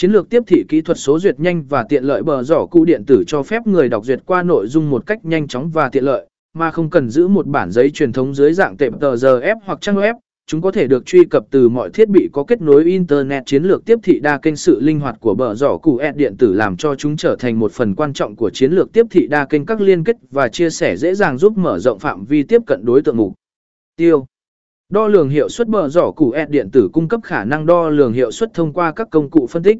Chiến lược tiếp thị kỹ thuật số duyệt nhanh và tiện lợi bờ giỏ cụ điện tử cho phép người đọc duyệt qua nội dung một cách nhanh chóng và tiện lợi, mà không cần giữ một bản giấy truyền thống dưới dạng tệp tờ giờ ép hoặc trang web. Chúng có thể được truy cập từ mọi thiết bị có kết nối Internet chiến lược tiếp thị đa kênh sự linh hoạt của bờ giỏ cụ ed điện tử làm cho chúng trở thành một phần quan trọng của chiến lược tiếp thị đa kênh các liên kết và chia sẻ dễ dàng giúp mở rộng phạm vi tiếp cận đối tượng mục tiêu. Đo lường hiệu suất bờ giỏ cụ ed điện tử cung cấp khả năng đo lường hiệu suất thông qua các công cụ phân tích.